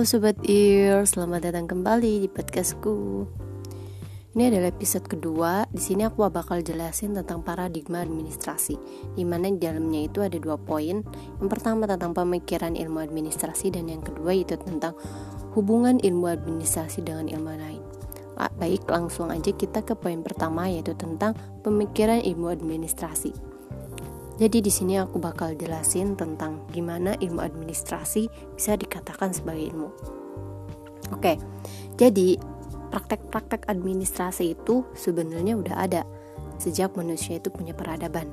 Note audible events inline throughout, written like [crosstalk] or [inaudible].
Sobat Ear, selamat datang kembali di podcastku. Ini adalah episode kedua. Di sini aku bakal jelasin tentang paradigma administrasi, di mana di dalamnya itu ada dua poin. Yang pertama tentang pemikiran ilmu administrasi dan yang kedua itu tentang hubungan ilmu administrasi dengan ilmu lain. Ah, baik, langsung aja kita ke poin pertama yaitu tentang pemikiran ilmu administrasi. Jadi di sini aku bakal jelasin tentang gimana ilmu administrasi bisa dikatakan sebagai ilmu. Oke, jadi praktek-praktek administrasi itu sebenarnya udah ada sejak manusia itu punya peradaban.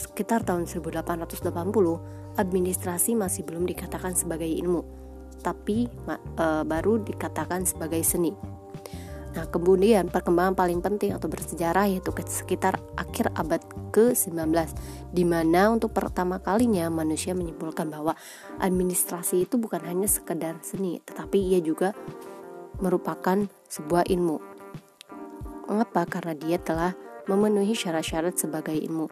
Sekitar tahun 1880, administrasi masih belum dikatakan sebagai ilmu, tapi e, baru dikatakan sebagai seni. Nah, kemudian perkembangan paling penting atau bersejarah yaitu sekitar akhir abad ke-19 di mana untuk pertama kalinya manusia menyimpulkan bahwa administrasi itu bukan hanya sekedar seni, tetapi ia juga merupakan sebuah ilmu. Mengapa? Karena dia telah memenuhi syarat-syarat sebagai ilmu.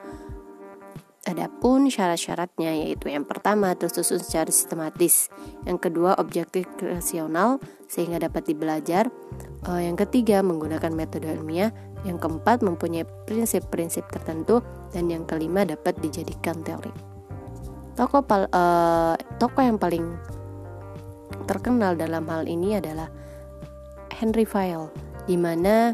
Adapun syarat-syaratnya yaitu yang pertama tersusun secara sistematis, yang kedua objektif rasional sehingga dapat dibelajar, Uh, yang ketiga, menggunakan metode ilmiah. Yang keempat, mempunyai prinsip-prinsip tertentu. Dan yang kelima, dapat dijadikan teori. Tokoh, uh, tokoh yang paling terkenal dalam hal ini adalah Henry Fayol, di mana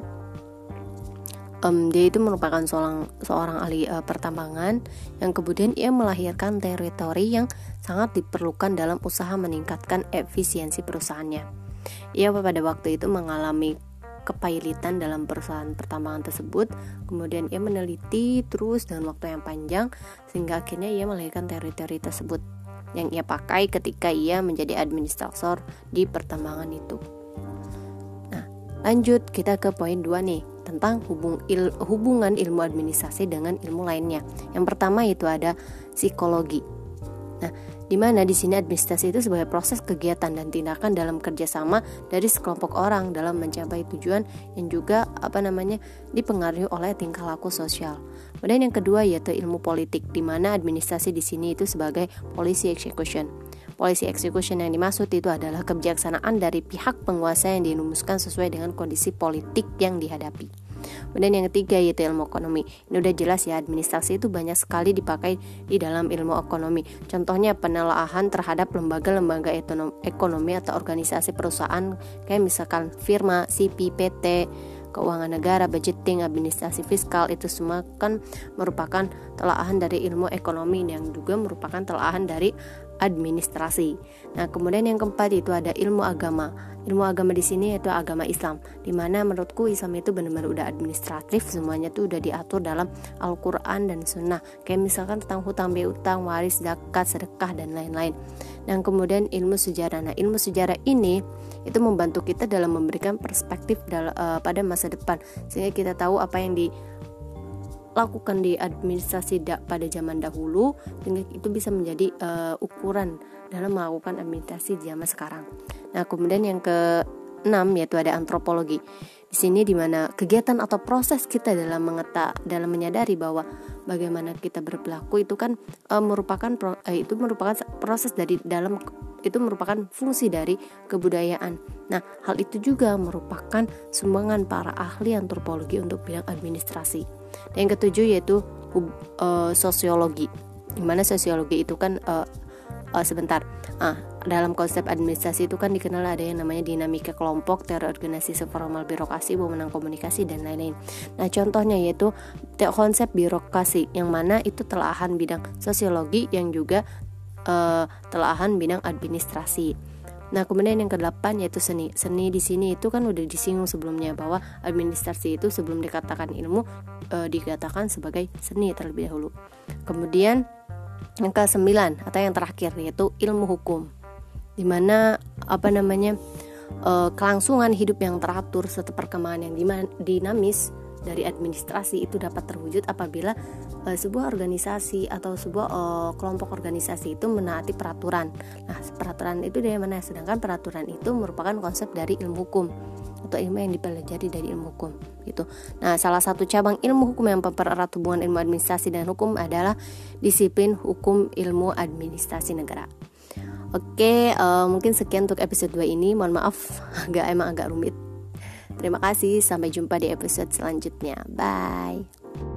um, dia itu merupakan seorang seorang ahli uh, pertambangan yang kemudian ia melahirkan teori-teori yang sangat diperlukan dalam usaha meningkatkan efisiensi perusahaannya. Ia pada waktu itu mengalami kepailitan dalam perusahaan pertambangan tersebut. Kemudian ia meneliti terus dengan waktu yang panjang sehingga akhirnya ia melahirkan teori-teori tersebut yang ia pakai ketika ia menjadi administrator di pertambangan itu. Nah, lanjut kita ke poin 2 nih tentang hubung il, hubungan ilmu administrasi dengan ilmu lainnya. Yang pertama itu ada psikologi. Nah, di mana di sini administrasi itu sebagai proses kegiatan dan tindakan dalam kerjasama dari sekelompok orang dalam mencapai tujuan yang juga apa namanya dipengaruhi oleh tingkah laku sosial. Kemudian yang kedua yaitu ilmu politik, di mana administrasi di sini itu sebagai policy execution. Policy execution yang dimaksud itu adalah kebijaksanaan dari pihak penguasa yang dirumuskan sesuai dengan kondisi politik yang dihadapi. Kemudian yang ketiga yaitu ilmu ekonomi. Ini udah jelas ya, administrasi itu banyak sekali dipakai di dalam ilmu ekonomi. Contohnya penelaahan terhadap lembaga-lembaga ekonomi atau organisasi perusahaan kayak misalkan firma, CP, PT, keuangan negara, budgeting, administrasi fiskal itu semua kan merupakan telaahan dari ilmu ekonomi yang juga merupakan telaahan dari administrasi. Nah, kemudian yang keempat itu ada ilmu agama. Ilmu agama di sini yaitu agama Islam di mana menurutku Islam itu benar-benar udah administratif semuanya tuh udah diatur dalam Al-Quran dan Sunnah. Kayak misalkan tentang hutang piutang waris zakat sedekah dan lain-lain. Dan kemudian ilmu sejarah. Nah ilmu sejarah ini itu membantu kita dalam memberikan perspektif dalam, uh, pada masa depan. Sehingga kita tahu apa yang di lakukan di administrasi da pada zaman dahulu sehingga itu bisa menjadi uh, ukuran dalam melakukan administrasi zaman sekarang. Nah, kemudian yang ke enam yaitu ada antropologi. Di sini di mana kegiatan atau proses kita dalam mengeta dalam menyadari bahwa bagaimana kita berperilaku itu kan e, merupakan pro, e, itu merupakan proses dari dalam itu merupakan fungsi dari kebudayaan. Nah, hal itu juga merupakan sumbangan para ahli antropologi untuk bidang administrasi. Dan yang ketujuh yaitu e, sosiologi. Di mana sosiologi itu kan e, uh, sebentar ah dalam konsep administrasi itu kan dikenal ada yang namanya dinamika kelompok, teori organisasi formal birokrasi, pemenang komunikasi dan lain-lain. Nah, contohnya yaitu konsep birokrasi yang mana itu telahan bidang sosiologi yang juga uh, telahan bidang administrasi. Nah, kemudian yang kedelapan yaitu seni. Seni di sini itu kan udah disinggung sebelumnya bahwa administrasi itu sebelum dikatakan ilmu e, dikatakan sebagai seni terlebih dahulu. Kemudian yang ke sembilan atau yang terakhir yaitu ilmu hukum di mana apa namanya uh, kelangsungan hidup yang teratur serta perkembangan yang dinamis dari administrasi itu dapat terwujud apabila uh, sebuah organisasi atau sebuah uh, kelompok organisasi itu menaati peraturan. Nah, peraturan itu dari mana? Sedangkan peraturan itu merupakan konsep dari ilmu hukum atau ilmu yang dipelajari dari ilmu hukum gitu. Nah, salah satu cabang ilmu hukum yang mempererat hubungan ilmu administrasi dan hukum adalah disiplin hukum ilmu administrasi negara. Oke, uh, mungkin sekian untuk episode 2 ini. Mohon maaf, [laughs] agak emang agak rumit. Terima kasih, sampai jumpa di episode selanjutnya. Bye.